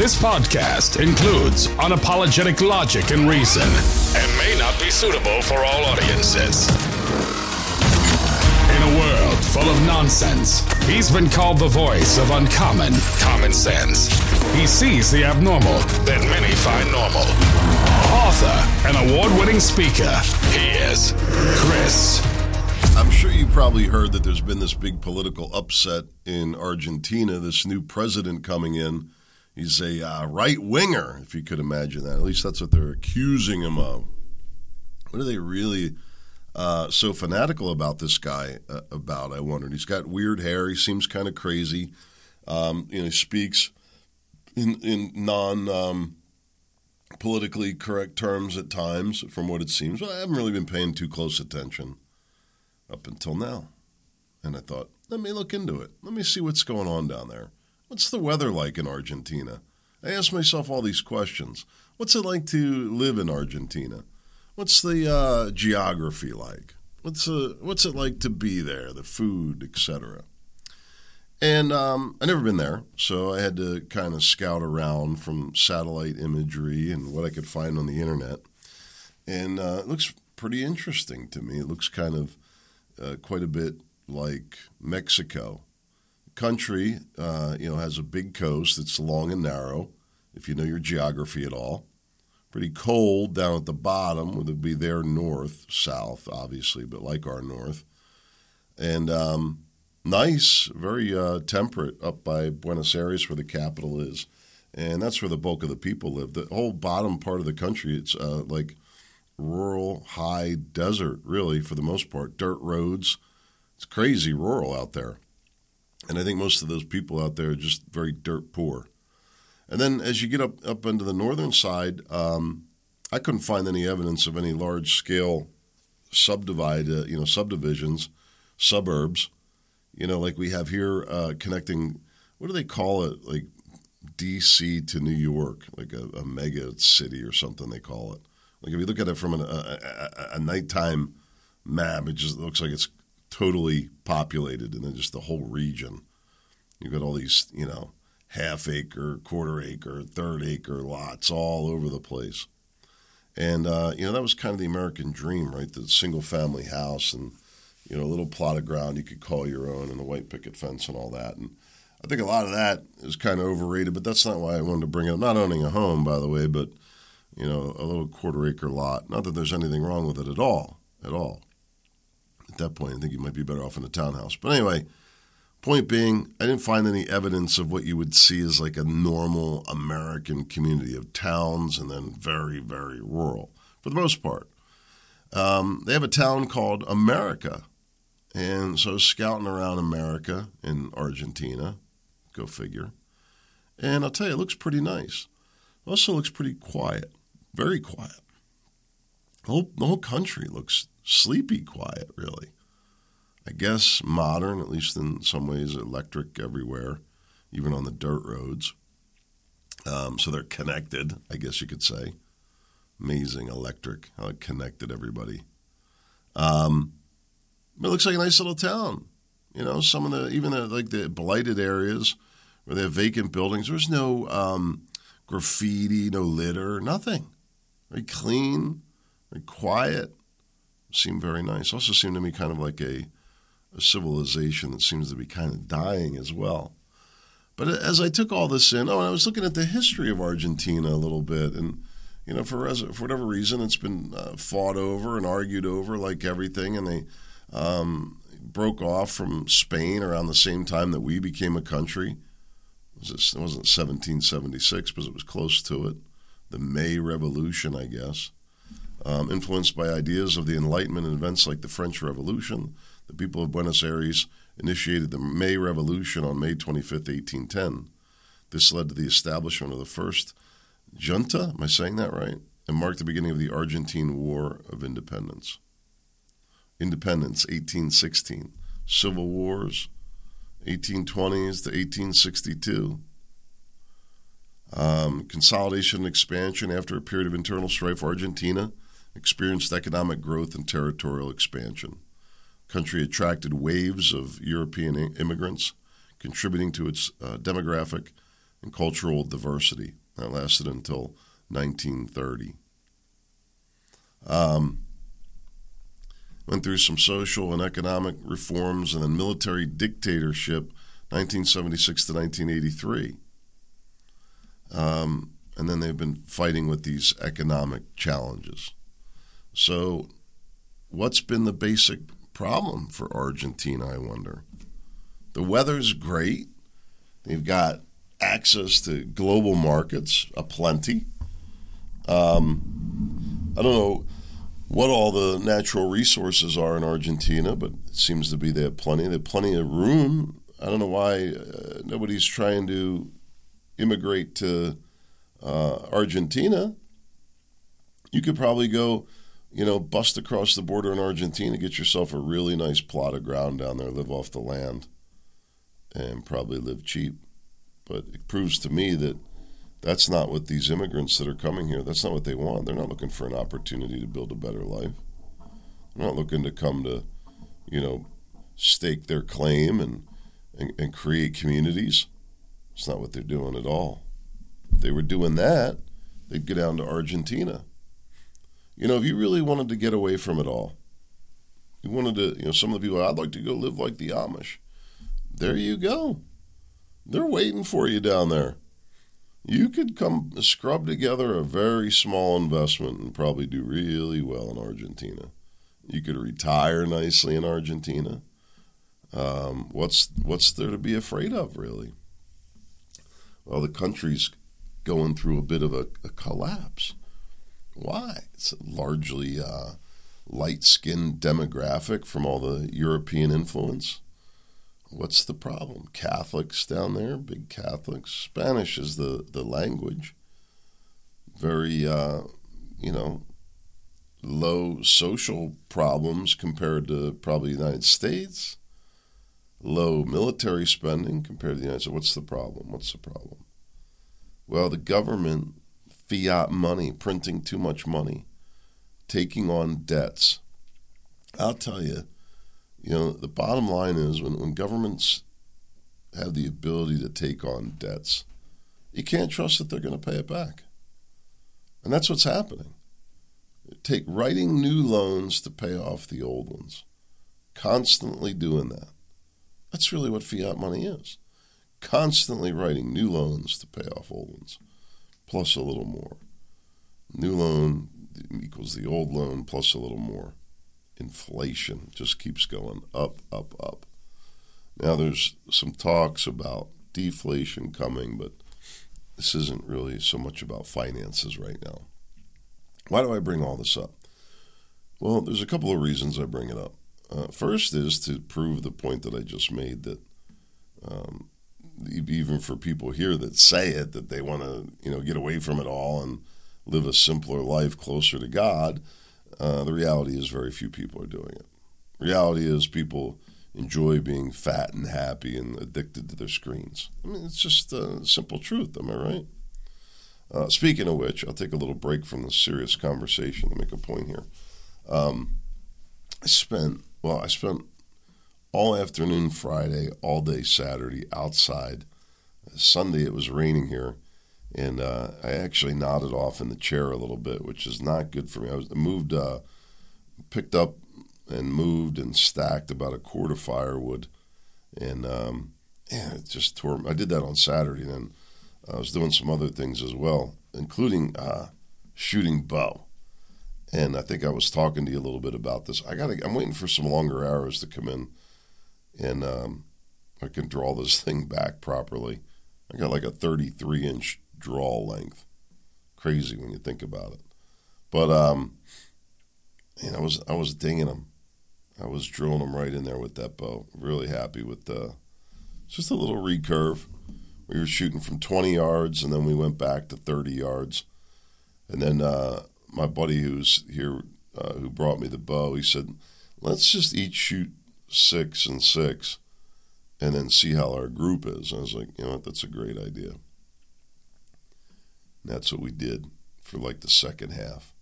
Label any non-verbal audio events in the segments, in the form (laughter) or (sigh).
This podcast includes unapologetic logic and reason and may not be suitable for all audiences. In a world full of nonsense, he's been called the voice of uncommon common sense. He sees the abnormal that many find normal. Author and award winning speaker, he is Chris. I'm sure you probably heard that there's been this big political upset in Argentina, this new president coming in. He's a uh, right winger, if you could imagine that. At least that's what they're accusing him of. What are they really uh, so fanatical about this guy uh, about? I wondered. He's got weird hair. He seems kind of crazy. Um, you know, he speaks in in non um, politically correct terms at times, from what it seems. But I haven't really been paying too close attention up until now. And I thought, let me look into it. Let me see what's going on down there. What's the weather like in Argentina? I ask myself all these questions. What's it like to live in Argentina? What's the uh, geography like? What's uh, what's it like to be there? The food, etc. And um, I've never been there, so I had to kind of scout around from satellite imagery and what I could find on the internet. And uh, it looks pretty interesting to me. It looks kind of uh, quite a bit like Mexico country, uh, you know, has a big coast that's long and narrow, if you know your geography at all. Pretty cold down at the bottom, would be their north, south, obviously, but like our north. And um, nice, very uh, temperate up by Buenos Aires, where the capital is. And that's where the bulk of the people live. The whole bottom part of the country, it's uh, like rural, high desert, really, for the most part. Dirt roads. It's crazy rural out there. And I think most of those people out there are just very dirt poor. And then as you get up, up into the northern side, um, I couldn't find any evidence of any large scale subdivide, uh, you know, subdivisions, suburbs, you know, like we have here uh, connecting, what do they call it? Like DC to New York, like a, a, mega city or something they call it. Like if you look at it from an, a, a, a nighttime map, it just looks like it's totally populated, and then just the whole region. You've got all these, you know, half acre, quarter acre, third acre lots all over the place. And, uh, you know, that was kind of the American dream, right? The single family house and, you know, a little plot of ground you could call your own and the white picket fence and all that. And I think a lot of that is kind of overrated, but that's not why I wanted to bring it up. Not owning a home, by the way, but, you know, a little quarter acre lot. Not that there's anything wrong with it at all, at all that point, I think you might be better off in a townhouse. But anyway, point being, I didn't find any evidence of what you would see as like a normal American community of towns and then very, very rural for the most part. Um, they have a town called America. And so scouting around America in Argentina, go figure. And I'll tell you, it looks pretty nice. It also looks pretty quiet, very quiet. The whole, the whole country looks sleepy quiet, really. I guess modern, at least in some ways, electric everywhere, even on the dirt roads. Um, so they're connected, I guess you could say. Amazing electric, how it connected everybody. Um, it looks like a nice little town. You know, some of the, even the, like the blighted areas where they have vacant buildings, there's no um, graffiti, no litter, nothing. Very clean, very quiet seem very nice. Also seemed to me kind of like a, a civilization that seems to be kind of dying as well. But as I took all this in, oh, I was looking at the history of Argentina a little bit, and you know, for for whatever reason, it's been uh, fought over and argued over, like everything, and they um, broke off from Spain around the same time that we became a country. It, was, it wasn't 1776, but it was close to it. The May Revolution, I guess um, influenced by ideas of the Enlightenment and events like the French Revolution. The people of Buenos Aires initiated the May Revolution on May 25, 1810. This led to the establishment of the first junta, am I saying that right? And marked the beginning of the Argentine War of Independence. Independence, 1816. Civil Wars, 1820s to 1862. Um, consolidation and expansion after a period of internal strife, Argentina experienced economic growth and territorial expansion. Country attracted waves of European immigrants, contributing to its uh, demographic and cultural diversity. That lasted until 1930. Um, went through some social and economic reforms and then military dictatorship 1976 to 1983. Um, and then they've been fighting with these economic challenges. So, what's been the basic problem for Argentina, I wonder? The weather's great. They've got access to global markets aplenty. Um, I don't know what all the natural resources are in Argentina, but it seems to be they have plenty. They have plenty of room. I don't know why uh, nobody's trying to immigrate to uh, Argentina. You could probably go, you know, bust across the border in Argentina, get yourself a really nice plot of ground down there, live off the land, and probably live cheap. But it proves to me that that's not what these immigrants that are coming here, that's not what they want. They're not looking for an opportunity to build a better life. They're not looking to come to, you know, stake their claim and, and, and create communities. It's not what they're doing at all. If they were doing that, they'd go down to Argentina. You know, if you really wanted to get away from it all, you wanted to, you know, some of the people, I'd like to go live like the Amish. There you go. They're waiting for you down there. You could come scrub together a very small investment and probably do really well in Argentina. You could retire nicely in Argentina. Um, what's what's there to be afraid of, really? Well, the country's going through a bit of a, a collapse. Why? It's largely uh, light skinned demographic from all the European influence. What's the problem? Catholics down there, big Catholics. Spanish is the, the language. Very, uh, you know, low social problems compared to probably the United States. Low military spending compared to the United States. What's the problem? What's the problem? Well, the government, fiat money, printing too much money, taking on debts. I'll tell you, you know, the bottom line is when, when governments have the ability to take on debts, you can't trust that they're going to pay it back. And that's what's happening. Take writing new loans to pay off the old ones, constantly doing that. That's really what fiat money is constantly writing new loans to pay off old ones, plus a little more. New loan equals the old loan plus a little more. Inflation just keeps going up, up, up. Now there's some talks about deflation coming, but this isn't really so much about finances right now. Why do I bring all this up? Well, there's a couple of reasons I bring it up. Uh, first is to prove the point that I just made that um, even for people here that say it that they want to you know get away from it all and live a simpler life closer to God. Uh, the reality is very few people are doing it. Reality is people enjoy being fat and happy and addicted to their screens. I mean, it's just a simple truth. Am I right? Uh, speaking of which, I'll take a little break from the serious conversation to make a point here. Um, I spent well, I spent all afternoon Friday, all day Saturday outside. Sunday it was raining here, and uh, I actually nodded off in the chair a little bit, which is not good for me. I was moved, uh, picked up and moved and stacked about a quart of firewood, and um, yeah, it just tore. I did that on Saturday, and then I was doing some other things as well, including uh, shooting bow. And I think I was talking to you a little bit about this. I got. I'm waiting for some longer arrows to come in and um, I can draw this thing back properly. I got like a 33 inch draw length. Crazy when you think about it. But um, and I was I was dinging them. I was drilling them right in there with that bow. Really happy with the just a little recurve. We were shooting from 20 yards, and then we went back to 30 yards. And then uh, my buddy who's here, uh, who brought me the bow, he said, "Let's just each shoot six and six and then see how our group is. And I was like, you know what, that's a great idea. And that's what we did for like the second half.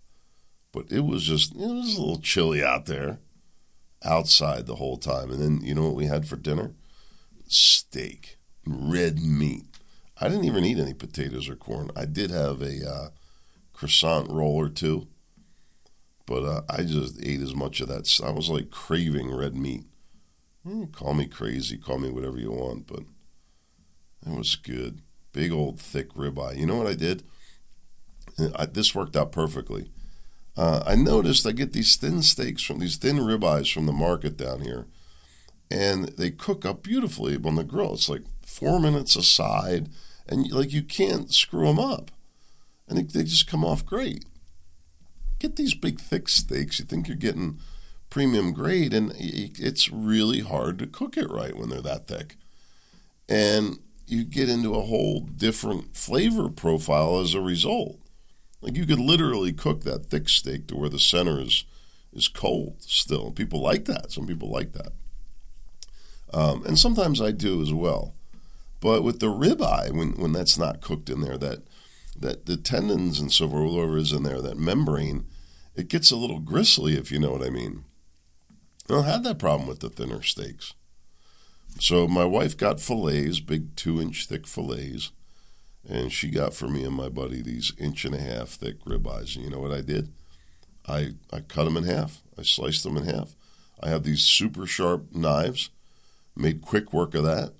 But it was just, it was a little chilly out there, outside the whole time. And then, you know what we had for dinner? Steak, red meat. I didn't even eat any potatoes or corn. I did have a uh, croissant roll or two, but uh, I just ate as much of that. I was like craving red meat. Mm, call me crazy, call me whatever you want, but it was good. Big old thick ribeye. You know what I did? I, this worked out perfectly. Uh, I noticed I get these thin steaks from these thin ribeyes from the market down here, and they cook up beautifully on the grill. It's like four minutes a side, and like you can't screw them up, and they, they just come off great. Get these big thick steaks. You think you're getting premium grade, and it's really hard to cook it right when they're that thick. And you get into a whole different flavor profile as a result. Like you could literally cook that thick steak to where the center is is cold still. People like that. Some people like that. Um, and sometimes I do as well. But with the ribeye, when when that's not cooked in there, that that the tendons and so forth, whatever is in there, that membrane, it gets a little gristly, if you know what I mean. I don't have that problem with the thinner steaks. So my wife got fillets, big two inch thick fillets, and she got for me and my buddy these inch and a half thick ribeyes. And you know what I did? I I cut them in half. I sliced them in half. I have these super sharp knives. Made quick work of that,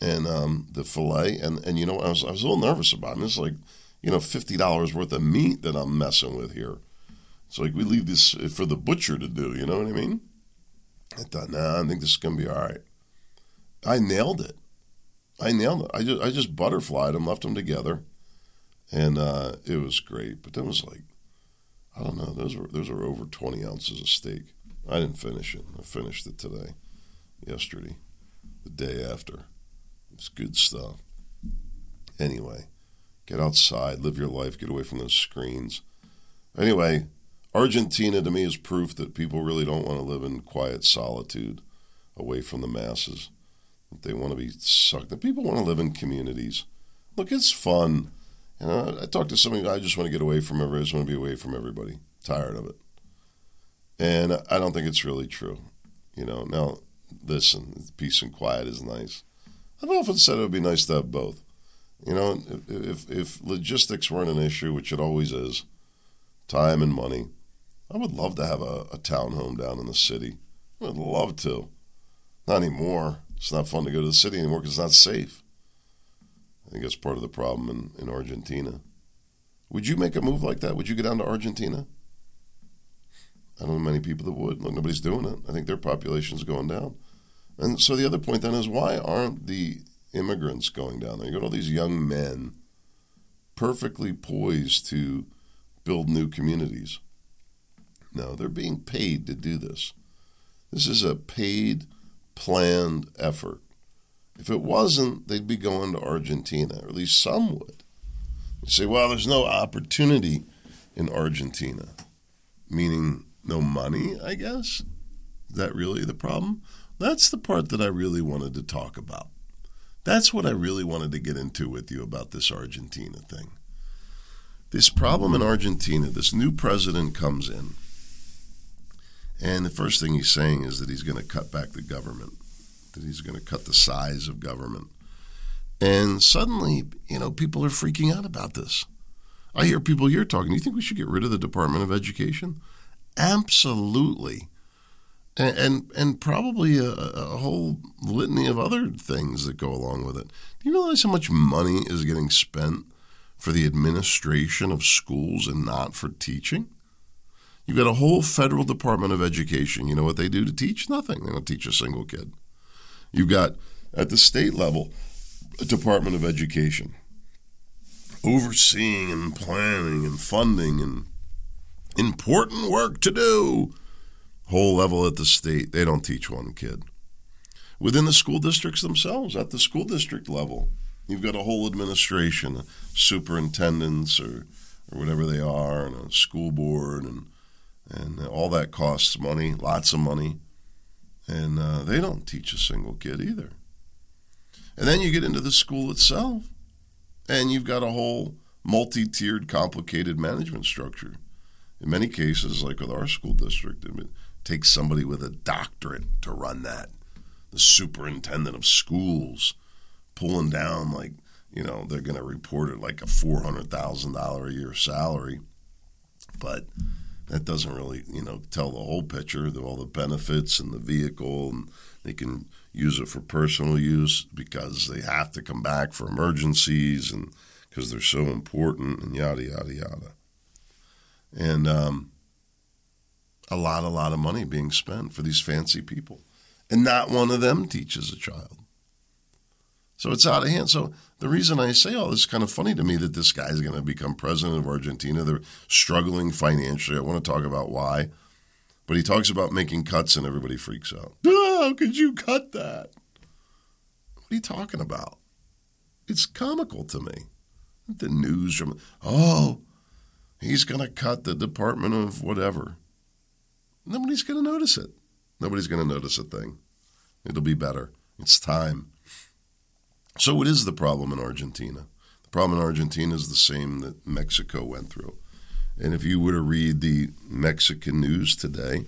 and um, the fillet. And and you know I was I was a little nervous about it. It's like you know fifty dollars worth of meat that I'm messing with here. It's like we leave this for the butcher to do. You know what I mean? I thought, nah, I think this is gonna be all right. I nailed it. I nailed it. I just I just butterflied them, left them together, and uh, it was great. But that was like, I don't know. Those were those were over twenty ounces of steak. I didn't finish it. I finished it today, yesterday, the day after. It's good stuff. Anyway, get outside, live your life, get away from those screens. Anyway, Argentina to me is proof that people really don't want to live in quiet solitude away from the masses. They want to be sucked. The people want to live in communities. Look, it's fun. You know, I talk to somebody. I just want to get away from everybody. I just want to be away from everybody. Tired of it. And I don't think it's really true. You know, now listen, peace and quiet is nice. I've often said it would be nice to have both. You know, if if logistics weren't an issue, which it always is, time and money, I would love to have a, a townhome down in the city. I would love to. Not anymore. It's not fun to go to the city anymore because it's not safe. I think that's part of the problem in, in Argentina. Would you make a move like that? Would you go down to Argentina? I don't know many people that would. Look, nobody's doing it. I think their population's going down. And so the other point then is why aren't the immigrants going down there? You got all these young men perfectly poised to build new communities. No, they're being paid to do this. This is a paid planned effort. If it wasn't, they'd be going to Argentina, or at least some would. You say, well, there's no opportunity in Argentina, meaning no money, I guess. Is that really the problem? That's the part that I really wanted to talk about. That's what I really wanted to get into with you about this Argentina thing. This problem in Argentina, this new president comes in and the first thing he's saying is that he's going to cut back the government, that he's going to cut the size of government. And suddenly, you know, people are freaking out about this. I hear people here talking. Do you think we should get rid of the Department of Education? Absolutely. And, and, and probably a, a whole litany of other things that go along with it. Do you realize how much money is getting spent for the administration of schools and not for teaching? You've got a whole federal Department of Education. You know what they do to teach? Nothing. They don't teach a single kid. You've got, at the state level, a Department of Education overseeing and planning and funding and important work to do. Whole level at the state, they don't teach one kid. Within the school districts themselves, at the school district level, you've got a whole administration, superintendents or, or whatever they are, and a school board and and all that costs money, lots of money, and uh, they don't teach a single kid either. And then you get into the school itself, and you've got a whole multi-tiered, complicated management structure. In many cases, like with our school district, it takes somebody with a doctorate to run that. The superintendent of schools pulling down like you know, they're going to report it like a $400,000 a year salary. But that doesn't really, you know, tell the whole picture, all the benefits and the vehicle, and they can use it for personal use because they have to come back for emergencies and because they're so important and yada yada yada. And um, a lot, a lot of money being spent for these fancy people, and not one of them teaches a child. So it's out of hand. So the reason I say all this is kind of funny to me that this guy is going to become president of Argentina. They're struggling financially. I want to talk about why. But he talks about making cuts and everybody freaks out. Oh, (laughs) how could you cut that? What are you talking about? It's comical to me. The news from, oh, he's going to cut the Department of whatever. Nobody's going to notice it. Nobody's going to notice a thing. It'll be better. It's time. So, what is the problem in Argentina? The problem in Argentina is the same that Mexico went through. And if you were to read the Mexican news today,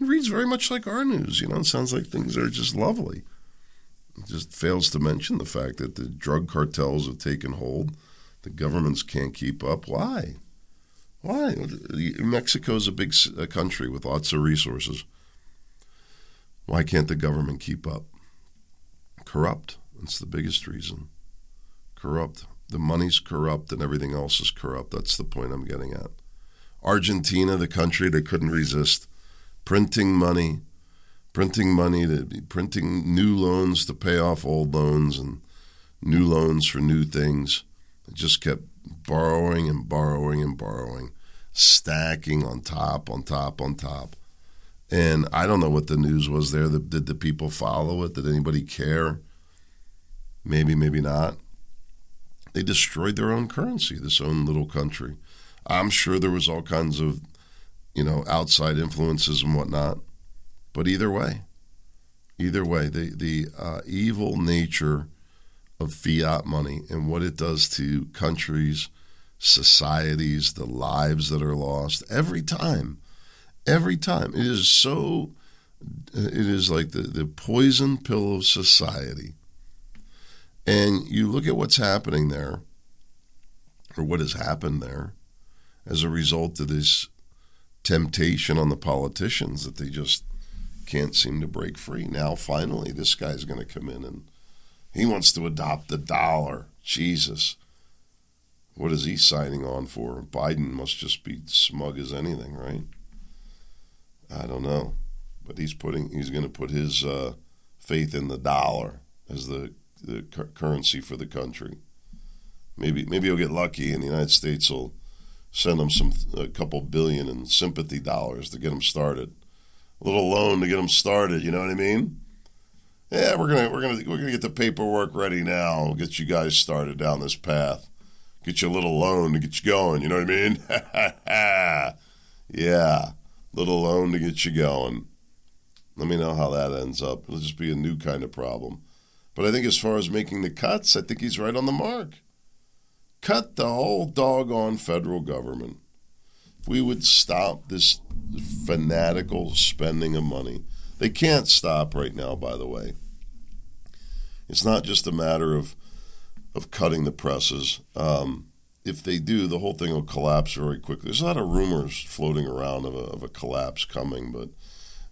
it reads very much like our news. You know, it sounds like things are just lovely. It just fails to mention the fact that the drug cartels have taken hold. The governments can't keep up. Why? Why? Mexico is a big country with lots of resources. Why can't the government keep up? Corrupt. That's the biggest reason. Corrupt. The money's corrupt and everything else is corrupt. That's the point I'm getting at. Argentina, the country that couldn't resist printing money, printing money to be printing new loans to pay off old loans and new loans for new things. Just kept borrowing and borrowing and borrowing, stacking on top, on top, on top. And I don't know what the news was there. Did the people follow it? Did anybody care? Maybe, maybe not. They destroyed their own currency, this own little country. I'm sure there was all kinds of, you know, outside influences and whatnot. But either way, either way, the the uh, evil nature of fiat money and what it does to countries, societies, the lives that are lost every time, every time it is so. It is like the, the poison pill of society and you look at what's happening there, or what has happened there, as a result of this temptation on the politicians that they just can't seem to break free. Now, finally, this guy's going to come in and he wants to adopt the dollar. Jesus. What is he signing on for? Biden must just be smug as anything, right? I don't know. But he's putting he's going to put his uh, faith in the dollar as the the cu- currency for the country. Maybe maybe he'll get lucky, and the United States will send him some a couple billion in sympathy dollars to get him started, a little loan to get him started. You know what I mean? Yeah, we're gonna we're gonna we're gonna get the paperwork ready now. We'll get you guys started down this path. Get you a little loan to get you going. You know what I mean? (laughs) yeah, little loan to get you going. Let me know how that ends up. It'll just be a new kind of problem. But I think as far as making the cuts, I think he's right on the mark. Cut the whole doggone federal government. If we would stop this fanatical spending of money, they can't stop right now, by the way. It's not just a matter of of cutting the presses. Um, if they do, the whole thing will collapse very quickly. There's a lot of rumors floating around of a, of a collapse coming, but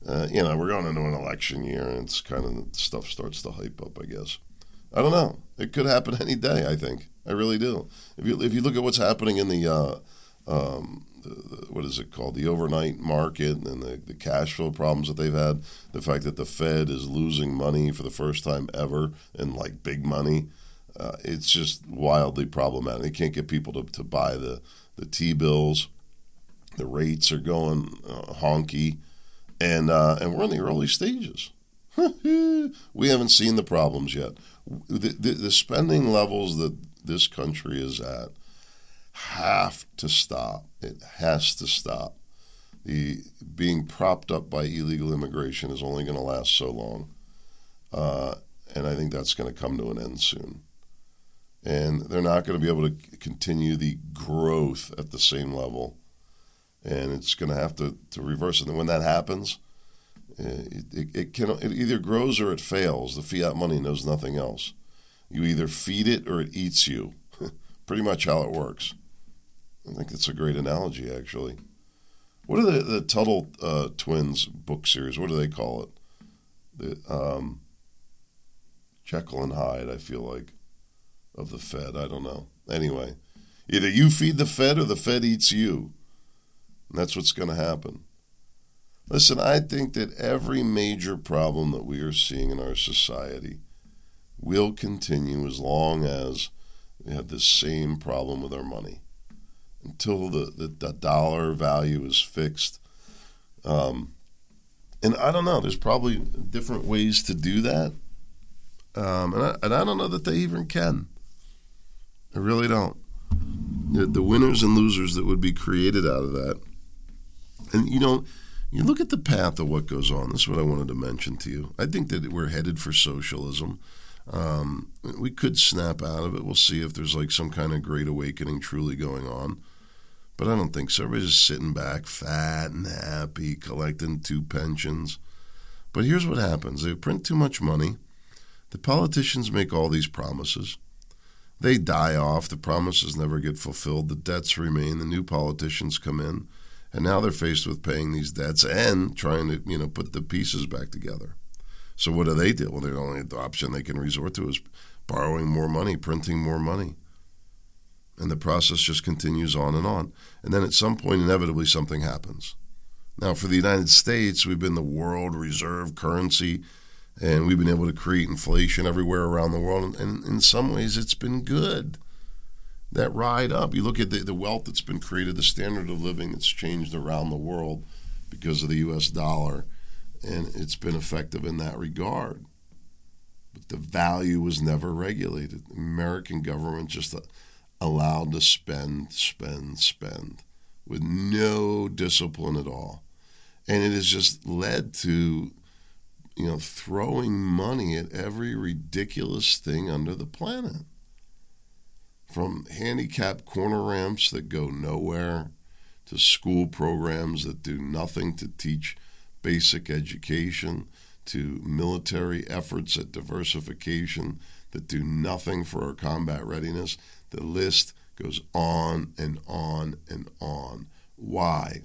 uh, you know, we're going into an election year, and it's kind of stuff starts to hype up. I guess. I don't know. It could happen any day. I think. I really do. If you if you look at what's happening in the, uh, um, the, the what is it called, the overnight market, and the, the cash flow problems that they've had, the fact that the Fed is losing money for the first time ever, and like big money, uh, it's just wildly problematic. They can't get people to, to buy the the T bills. The rates are going uh, honky and uh, and we're in the early stages. (laughs) we haven't seen the problems yet. The, the, the, spending levels that this country is at have to stop. It has to stop. The being propped up by illegal immigration is only going to last so long, uh, and I think that's going to come to an end soon. And they're not going to be able to continue the growth at the same level and it's going to have to, to reverse. And when that happens, uh, it, it, it, can it either grows or it fails. The fiat money knows nothing else. You either feed it or it eats you. (laughs) Pretty much how it works. I think that's a great analogy, actually. What are the, the Tuttle uh, twins book series? What do they call it? The um, Jekyll and Hyde, I feel like, of the Fed. I don't know. Anyway, either you feed the Fed or the Fed eats you. And that's what's going to happen. Listen, I think that every major problem that we are seeing in our society will continue as long as we have this same problem with our money. Until the, the, the dollar value is fixed. Um, and I don't know, there's probably different ways to do that. Um, and, I, and I don't know that they even can. I really don't. The, the winners and losers that would be created out of that. And, you know, you look at the path of what goes on. This is what I wanted to mention to you. I think that we're headed for socialism. Um, we could snap out of it. We'll see if there's like some kind of great awakening truly going on. But I don't think so. Everybody's just sitting back, fat and happy, collecting two pensions. But here's what happens they print too much money. The politicians make all these promises. They die off. The promises never get fulfilled. The debts remain. The new politicians come in and now they're faced with paying these debts and trying to you know put the pieces back together. So what do they do? Well, the only option they can resort to is borrowing more money, printing more money, and the process just continues on and on. And then at some point, inevitably, something happens. Now, for the United States, we've been the world reserve currency, and we've been able to create inflation everywhere around the world. And in some ways, it's been good that ride up. You look at the, the wealth that's been created, the standard of living that's changed around the world because of the U.S. dollar, and it's been effective in that regard. But the value was never regulated. The American government just uh, allowed to spend, spend, spend with no discipline at all. And it has just led to, you know, throwing money at every ridiculous thing under the planet from handicapped corner ramps that go nowhere to school programs that do nothing to teach basic education to military efforts at diversification that do nothing for our combat readiness. The list goes on and on and on. Why?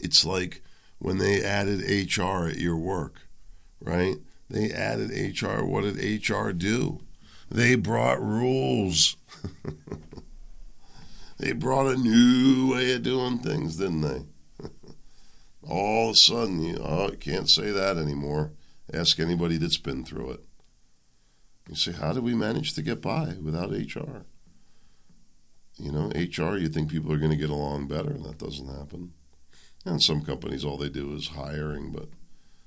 It's like when they added HR at your work, right? They added HR. What did HR do? They brought rules. (laughs) they brought a new way of doing things, didn't they? (laughs) All of a sudden, you oh, can't say that anymore. Ask anybody that's been through it. You say, how did we manage to get by without HR? You know, HR, you think people are going to get along better, and that doesn't happen. And some companies, all they do is hiring, but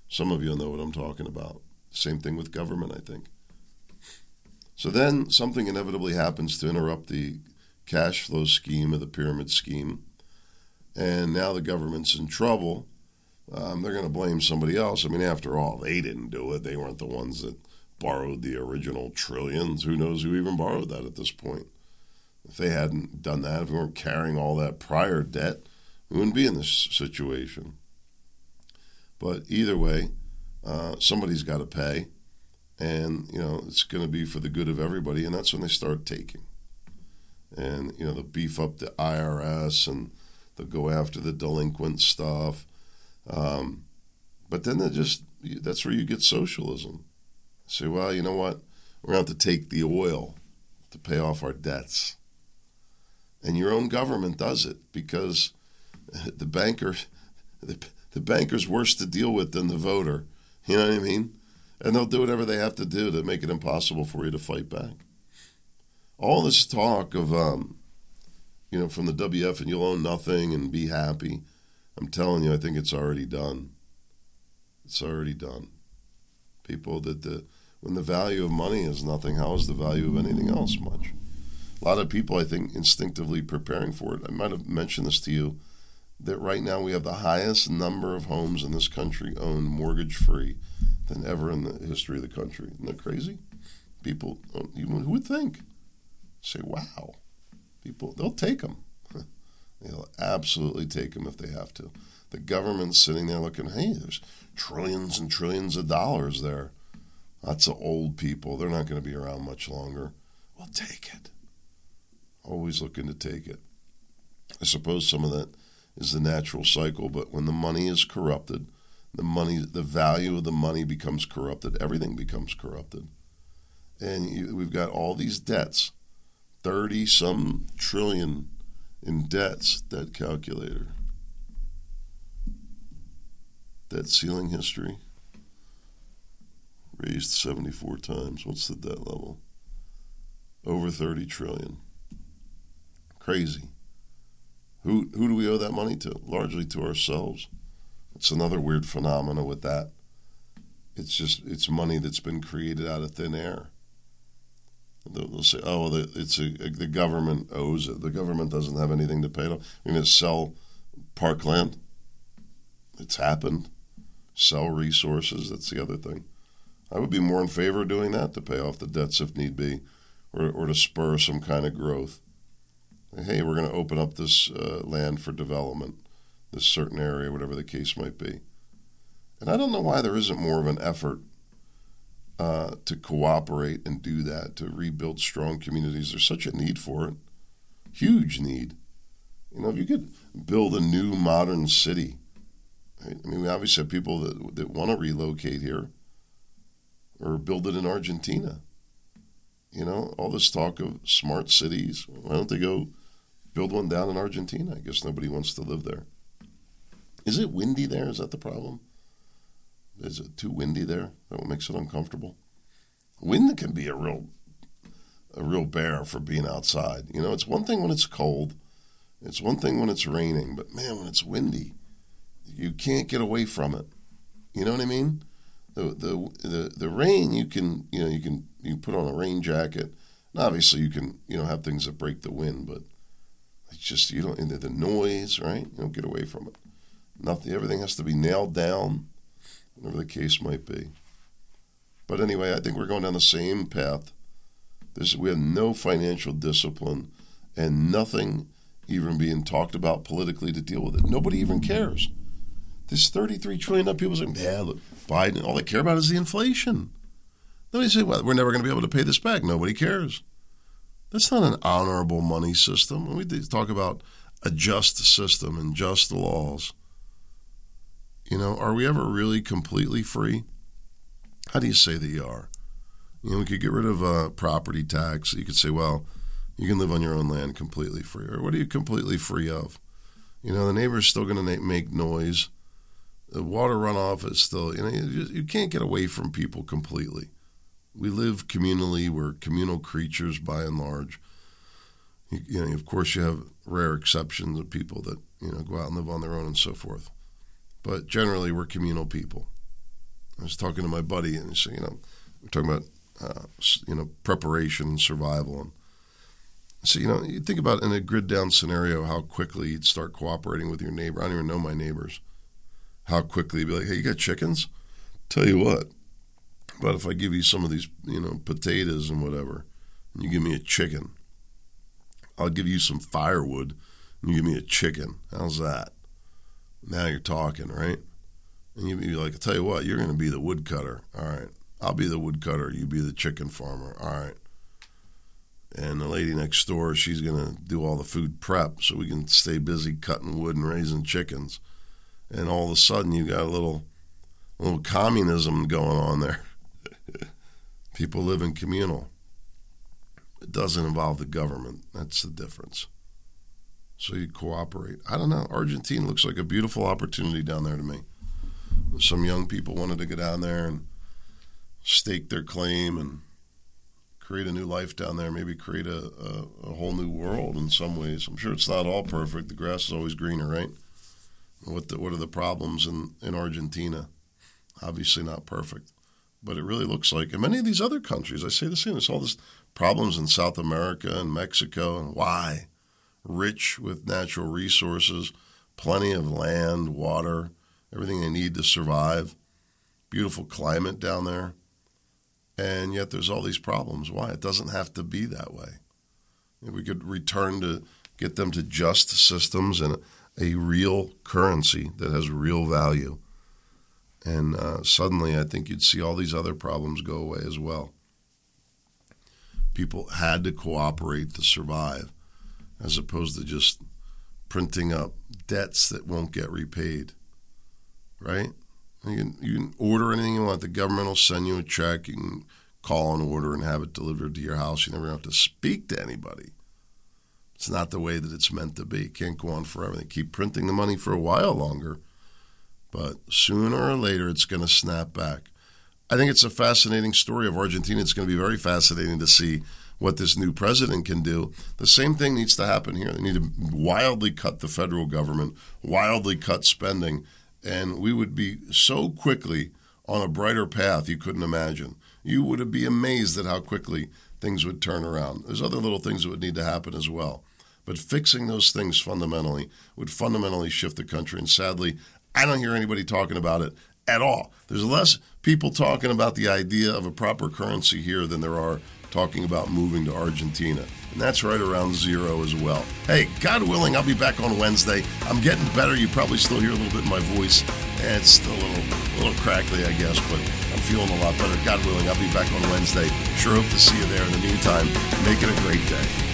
some of you know what I'm talking about. Same thing with government, I think. So then something inevitably happens to interrupt the cash flow scheme of the pyramid scheme. And now the government's in trouble. Um, they're going to blame somebody else. I mean, after all, they didn't do it. They weren't the ones that borrowed the original trillions. Who knows who even borrowed that at this point? If they hadn't done that, if we weren't carrying all that prior debt, we wouldn't be in this situation. But either way, uh, somebody's got to pay and you know it's going to be for the good of everybody and that's when they start taking. And you know they'll beef up the irs and they'll go after the delinquent stuff um, but then they just that's where you get socialism. Say well you know what? We're going to have to take the oil to pay off our debts. And your own government does it because (laughs) the banker (laughs) the, the banker's worse to deal with than the voter. You know what i mean and they'll do whatever they have to do to make it impossible for you to fight back. All this talk of, um, you know, from the WEF and you'll own nothing and be happy. I'm telling you, I think it's already done. It's already done. People that the when the value of money is nothing, how is the value of anything else much? A lot of people, I think, instinctively preparing for it. I might have mentioned this to you that right now we have the highest number of homes in this country owned mortgage free than ever in the history of the country. Isn't that crazy? People, even who would think? Say, wow, people, they'll take them. (laughs) they'll absolutely take them if they have to. The government's sitting there looking, hey, there's trillions and trillions of dollars there. Lots of old people. They're not going to be around much longer. Well, take it. Always looking to take it. I suppose some of that is the natural cycle, but when the money is corrupted, the money, the value of the money becomes corrupted. Everything becomes corrupted, and you, we've got all these debts, thirty some trillion in debts. Debt calculator. Debt ceiling history raised 74 times. What's the debt level? Over 30 trillion. Crazy. Who who do we owe that money to? Largely to ourselves. It's another weird phenomena with that. It's just it's money that's been created out of thin air. They'll say, "Oh, it's a, the government owes it. The government doesn't have anything to pay. You're going to sell parkland. It's happened. Sell resources. That's the other thing. I would be more in favor of doing that to pay off the debts if need be, or, or to spur some kind of growth. Hey, we're going to open up this uh, land for development, this certain area, whatever the case might be. And I don't know why there isn't more of an effort uh, to cooperate and do that, to rebuild strong communities. There's such a need for it, huge need. You know, if you could build a new modern city, right? I mean, we obviously have people that, that want to relocate here or build it in Argentina. You know, all this talk of smart cities. Why don't they go build one down in Argentina? I guess nobody wants to live there. Is it windy there? Is that the problem? Is it too windy there? That makes it uncomfortable. Wind can be a real, a real bear for being outside. You know, it's one thing when it's cold, it's one thing when it's raining, but man, when it's windy, you can't get away from it. You know what I mean? the the the, the rain you can you know you can you put on a rain jacket. And obviously, you can you know have things that break the wind, but it's just you don't and the noise, right? You don't get away from it. Nothing. Everything has to be nailed down, whatever the case might be. But anyway, I think we're going down the same path. There's, we have no financial discipline and nothing even being talked about politically to deal with it. Nobody even cares. This 33 trillion dollars people say, yeah, look, Biden, all they care about is the inflation. They say, well, we're never going to be able to pay this back. Nobody cares. That's not an honorable money system. We talk about a just system and just the laws, you know, are we ever really completely free? How do you say that you are? You know, we could get rid of uh, property tax. You could say, well, you can live on your own land completely free. Or what are you completely free of? You know, the neighbor's still going to make noise the water runoff is still you know you, just, you can't get away from people completely. We live communally. We're communal creatures by and large. You, you know, of course, you have rare exceptions of people that you know go out and live on their own and so forth, but generally, we're communal people. I was talking to my buddy, and you know, we're talking about uh, you know preparation and survival, and so you know, you think about in a grid down scenario how quickly you'd start cooperating with your neighbor. I don't even know my neighbors how quickly you'd be like, hey, you got chickens? Tell you what, but if I give you some of these, you know, potatoes and whatever, and you give me a chicken, I'll give you some firewood and you give me a chicken. How's that? Now you're talking, right? And you'd be like, I tell you what, you're going to be the woodcutter. All right. I'll be the woodcutter. You be the chicken farmer. All right. And the lady next door, she's going to do all the food prep so we can stay busy cutting wood and raising chickens and all of a sudden you got a little little communism going on there. (laughs) People live in communal. It doesn't involve the government. That's the difference. So you cooperate. I don't know. Argentina looks like a beautiful opportunity down there to me. Some young people wanted to go down there and stake their claim and create a new life down there, maybe create a, a, a whole new world in some ways. I'm sure it's not all perfect. The grass is always greener, right? What the, what are the problems in, in Argentina? Obviously not perfect, but it really looks like in many of these other countries. I say the same. There's all these problems in South America and Mexico, and why? Rich with natural resources, plenty of land, water, everything they need to survive. Beautiful climate down there, and yet there's all these problems. Why? It doesn't have to be that way. If we could return to get them to just systems and a real currency that has real value And uh, suddenly, I think you'd see all these other problems go away as well. People had to cooperate to survive, as opposed to just printing up debts that won't get repaid. Right? You can, you can order anything you want. The government will send you a check. You can call an order and have it delivered to your house. You never have to speak to anybody. It's not the way that it's meant to be. It can't go on forever. They keep printing the money for a while longer, but sooner or later it's going to snap back. I think it's a fascinating story of Argentina. It's going to be very fascinating to see what this new president can do. The same thing needs to happen here. They need to wildly cut the federal government, wildly cut spending, and we would be so quickly on a brighter path you couldn't imagine. You would be amazed at how quickly things would turn around. There's other little things that would need to happen as well. But fixing those things fundamentally would fundamentally shift the country. And sadly, I don't hear anybody talking about it at all. There's less people talking about the idea of a proper currency here than there are talking about moving to Argentina. And that's right around zero as well. Hey, God willing, I'll be back on Wednesday. I'm getting better. You probably still hear a little bit in my voice. And it's still a little, a little crackly, I guess, but I'm feeling a lot better. God willing, I'll be back on Wednesday. Sure hope to see you there. In the meantime, make it a great day.